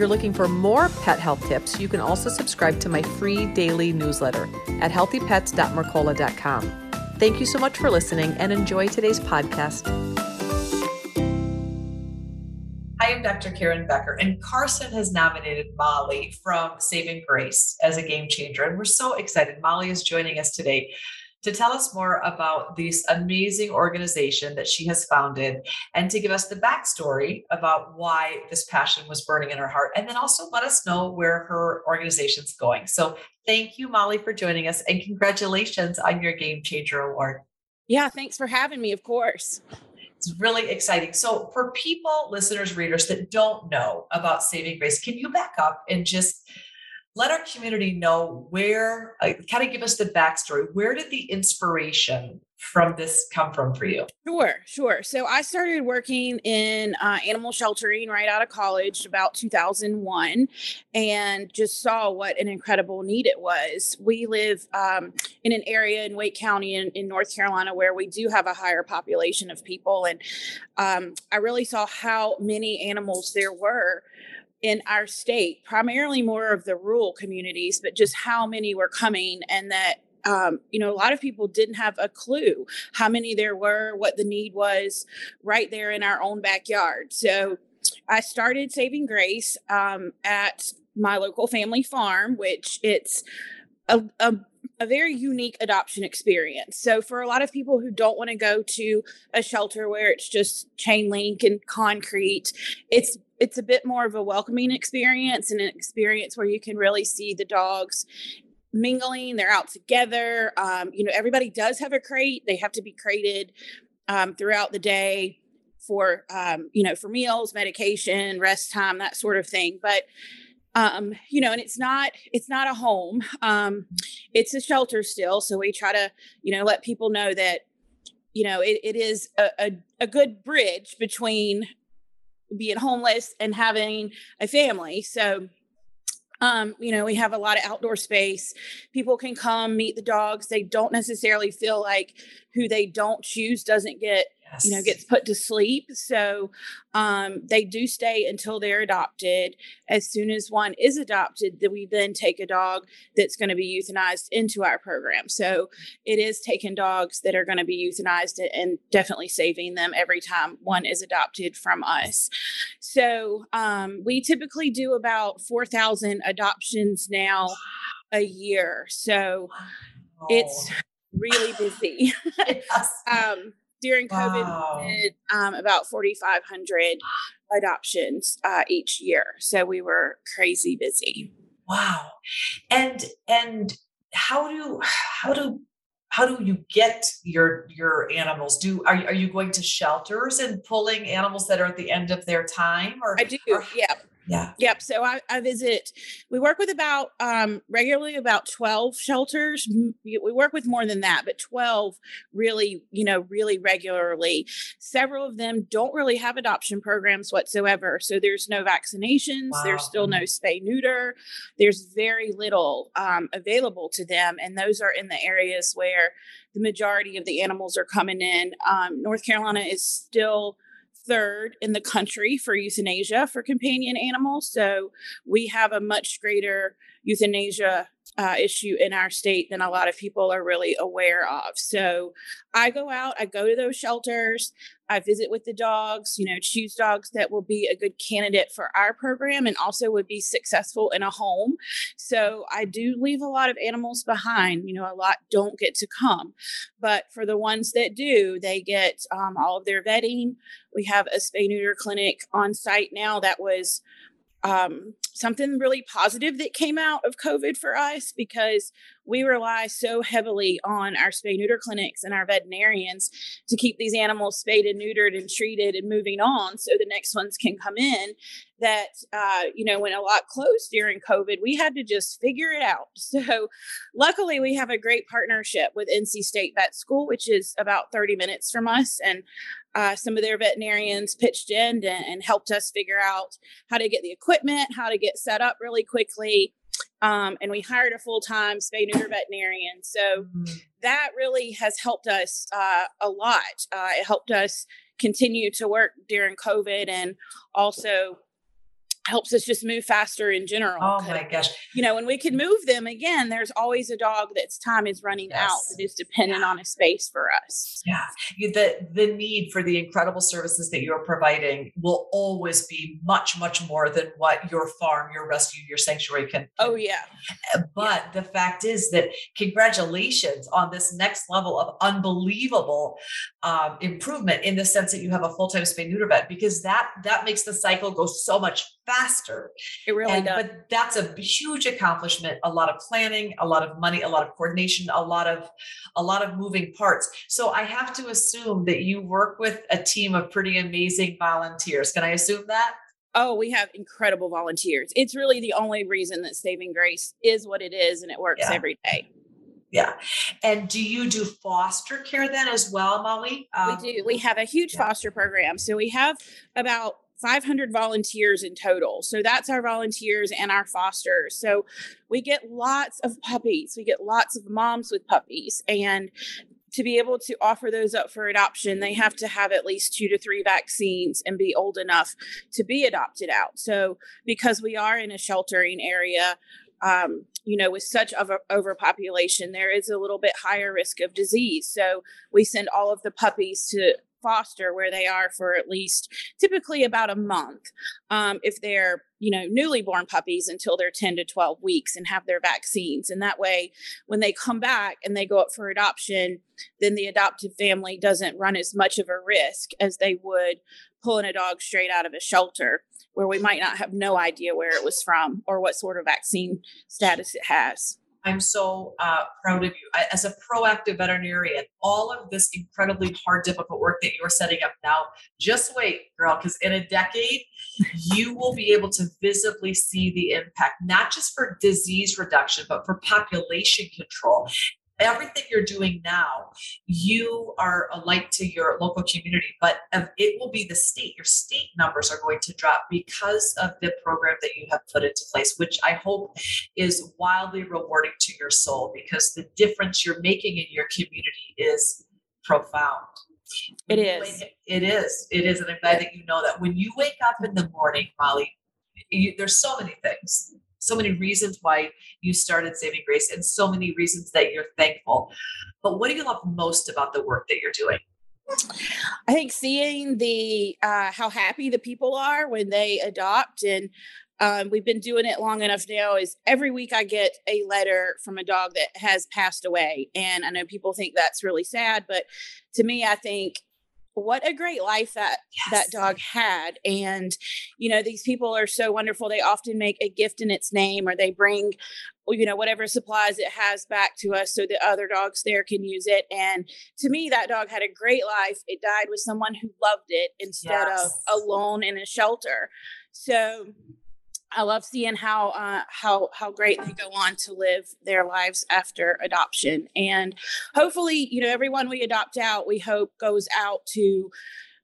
You're looking for more pet health tips, you can also subscribe to my free daily newsletter at healthypets.mercola.com. Thank you so much for listening and enjoy today's podcast. Hi, I'm Dr. Karen Becker, and Carson has nominated Molly from Saving Grace as a game changer. And we're so excited. Molly is joining us today to tell us more about this amazing organization that she has founded and to give us the backstory about why this passion was burning in her heart. And then also let us know where her organization's going. So thank you, Molly, for joining us and congratulations on your Game Changer Award. Yeah, thanks for having me, of course. It's really exciting. So, for people, listeners, readers that don't know about Saving Grace, can you back up and just let our community know where, uh, kind of give us the backstory. Where did the inspiration from this come from for you? Sure, sure. So I started working in uh, animal sheltering right out of college about 2001 and just saw what an incredible need it was. We live um, in an area in Wake County in, in, North Carolina where we do have a higher population of people. And um, I really saw how many animals there were in our state, primarily more of the rural communities, but just how many were coming and that um, you know, a lot of people didn't have a clue how many there were, what the need was right there in our own backyard. So I started Saving Grace um, at my local family farm, which it's a, a a very unique adoption experience. So, for a lot of people who don't want to go to a shelter where it's just chain link and concrete, it's it's a bit more of a welcoming experience and an experience where you can really see the dogs mingling they're out together um, you know everybody does have a crate they have to be crated um, throughout the day for um, you know for meals medication rest time that sort of thing but um you know and it's not it's not a home um it's a shelter still so we try to you know let people know that you know it, it is a, a, a good bridge between being homeless and having a family. So, um, you know, we have a lot of outdoor space. People can come meet the dogs. They don't necessarily feel like who they don't choose doesn't get yes. you know gets put to sleep. So um, they do stay until they're adopted. As soon as one is adopted that we then take a dog that's going to be euthanized into our program. So it is taking dogs that are going to be euthanized and definitely saving them every time one is adopted from us. So um, we typically do about 4000 adoptions now a year. So it's really busy. um, during COVID, wow. we did um, about 4,500 adoptions uh, each year. So we were crazy busy. Wow. And, and how do, how do, how do you get your your animals do are, are you going to shelters and pulling animals that are at the end of their time or i do or, yeah yeah. Yep. So I, I visit, we work with about um, regularly about 12 shelters. We work with more than that, but 12 really, you know, really regularly. Several of them don't really have adoption programs whatsoever. So there's no vaccinations, wow. there's still no spay neuter, there's very little um, available to them. And those are in the areas where the majority of the animals are coming in. Um, North Carolina is still third in the country for euthanasia for companion animals. So we have a much greater euthanasia uh, issue in our state than a lot of people are really aware of. So I go out, I go to those shelters, I visit with the dogs, you know, choose dogs that will be a good candidate for our program and also would be successful in a home. So I do leave a lot of animals behind. You know, a lot don't get to come, but for the ones that do, they get um, all of their vetting. We have a spay neuter clinic on site now that was um, something really positive that came out of COVID for us because we rely so heavily on our spay neuter clinics and our veterinarians to keep these animals spayed and neutered and treated and moving on so the next ones can come in that uh, you know when a lot closed during covid we had to just figure it out. So luckily we have a great partnership with nc state vet school which is about 30 minutes from us and uh, some of their veterinarians pitched in and, and helped us figure out how to get the equipment how to get set up really quickly. Um, and we hired a full-time spay neuter veterinarian. So mm-hmm. that really has helped us uh, a lot. Uh, it helped us continue to work during covid and also helps us just move faster in general. Oh my gosh. You know, when we can move them again, there's always a dog that's time is running yes. out that is dependent yeah. on a space for us. Yeah. The the need for the incredible services that you're providing will always be much, much more than what your farm, your rescue, your sanctuary can. Oh yeah. Uh, but yeah. the fact is that congratulations on this next level of unbelievable um, improvement in the sense that you have a full-time spay neuter vet because that that makes the cycle go so much faster. It really and, does. But that's a huge accomplishment. A lot of planning, a lot of money, a lot of coordination, a lot of a lot of moving parts. So I have to assume that you work with a team of pretty amazing volunteers. Can I assume that? Oh, we have incredible volunteers. It's really the only reason that Saving Grace is what it is and it works yeah. every day. Yeah. And do you do foster care then as well, Molly? Um, we do. We have a huge yeah. foster program. So we have about 500 volunteers in total. So that's our volunteers and our fosters. So we get lots of puppies. We get lots of moms with puppies. And to be able to offer those up for adoption, they have to have at least two to three vaccines and be old enough to be adopted out. So, because we are in a sheltering area, um, you know, with such over overpopulation, there is a little bit higher risk of disease. So we send all of the puppies to foster where they are for at least typically about a month um, if they're you know newly born puppies until they're 10 to 12 weeks and have their vaccines. And that way when they come back and they go up for adoption then the adoptive family doesn't run as much of a risk as they would pulling a dog straight out of a shelter where we might not have no idea where it was from or what sort of vaccine status it has I'm so uh, proud of you. I, as a proactive veterinarian, all of this incredibly hard, difficult work that you're setting up now, just wait, girl, because in a decade, you will be able to visibly see the impact, not just for disease reduction, but for population control everything you're doing now, you are a light to your local community, but it will be the state. Your state numbers are going to drop because of the program that you have put into place, which I hope is wildly rewarding to your soul because the difference you're making in your community is profound. It is. It is. It is. And I'm glad that you know that when you wake up in the morning, Molly, you, there's so many things so many reasons why you started Saving Grace and so many reasons that you're thankful. But what do you love most about the work that you're doing? I think seeing the uh, how happy the people are when they adopt, and um, we've been doing it long enough now. Is every week I get a letter from a dog that has passed away, and I know people think that's really sad, but to me, I think what a great life that yes. that dog had and you know these people are so wonderful they often make a gift in its name or they bring you know whatever supplies it has back to us so that other dogs there can use it and to me that dog had a great life it died with someone who loved it instead yes. of alone in a shelter so I love seeing how uh, how how great they go on to live their lives after adoption, and hopefully, you know, everyone we adopt out, we hope goes out to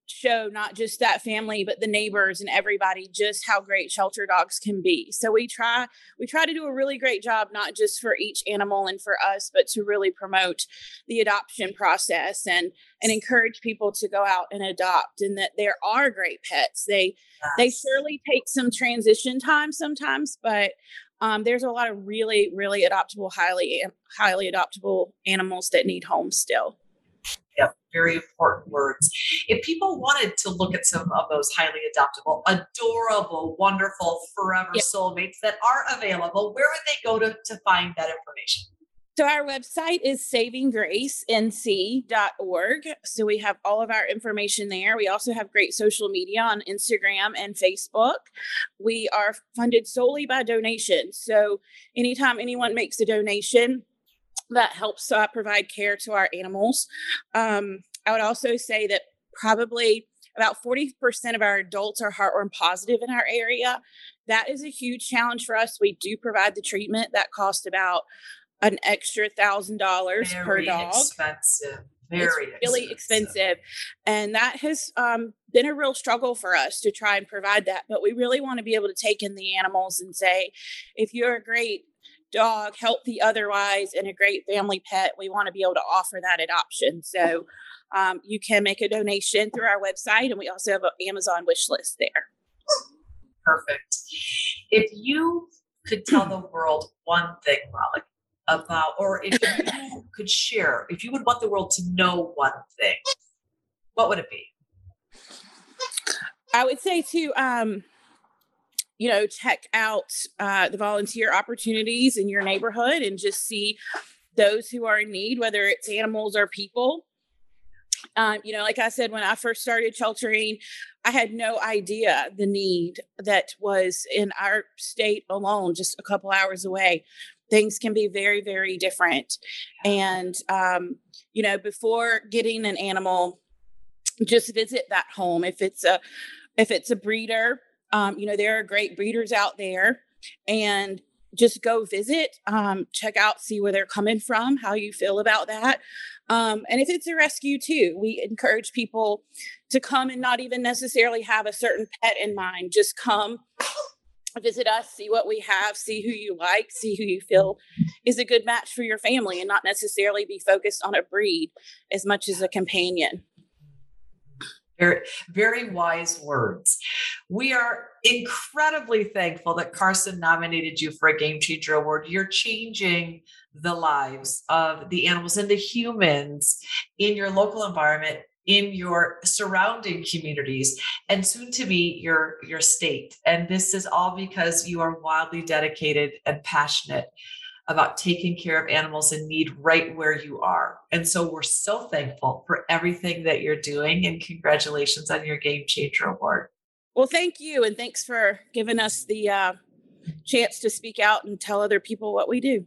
show not just that family but the neighbors and everybody just how great shelter dogs can be. So we try we try to do a really great job not just for each animal and for us but to really promote the adoption process and and encourage people to go out and adopt and that there are great pets. They yes. they surely take some transition time sometimes but um, there's a lot of really really adoptable highly highly adoptable animals that need homes still Yep, very important words. If people wanted to look at some of those highly adoptable, adorable, wonderful, forever yep. soulmates that are available, where would they go to, to find that information? So our website is savinggracenc.org. So we have all of our information there. We also have great social media on Instagram and Facebook. We are funded solely by donations. So anytime anyone makes a donation, that helps uh, provide care to our animals. Um, I would also say that probably about 40% of our adults are heartworm positive in our area. That is a huge challenge for us. We do provide the treatment that costs about an extra thousand dollars per dog. Very expensive. Very it's really expensive. expensive. And that has um, been a real struggle for us to try and provide that. But we really want to be able to take in the animals and say, if you're a great dog, healthy otherwise, and a great family pet, we want to be able to offer that adoption. So um, you can make a donation through our website, and we also have an Amazon wish list there. Perfect. If you could tell the world one thing, Molly, about, or if you could share, if you would want the world to know one thing, what would it be? I would say to, um, you know, check out uh, the volunteer opportunities in your neighborhood and just see those who are in need, whether it's animals or people. Um, you know, like I said, when I first started sheltering, I had no idea the need that was in our state alone, just a couple hours away. Things can be very very different. And um, you know before getting an animal just visit that home. If it's a if it's a breeder um, you know there are great breeders out there and just go visit um, check out see where they're coming from how you feel about that um, and if it's a rescue too we encourage people to come and not even necessarily have a certain pet in mind just come visit us, see what we have, see who you like, see who you feel is a good match for your family, and not necessarily be focused on a breed as much as a companion. Very, very wise words. We are incredibly thankful that Carson nominated you for a Game Changer Award. You're changing the lives of the animals and the humans in your local environment in your surrounding communities and soon to be your your state and this is all because you are wildly dedicated and passionate about taking care of animals in need right where you are. And so we're so thankful for everything that you're doing and congratulations on your game changer award. Well thank you and thanks for giving us the uh, chance to speak out and tell other people what we do